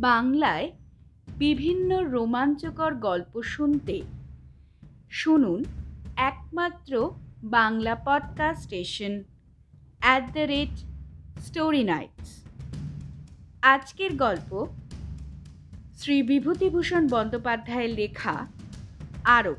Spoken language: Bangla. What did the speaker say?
বাংলায় বিভিন্ন রোমাঞ্চকর গল্প শুনতে। শুনুন একমাত্র Bangla podcast station at the rate story nights আজকের গল্প শ্রী বিভূতিভূষণ বন্দ্যোপাধ্যায়ের লেখা আরব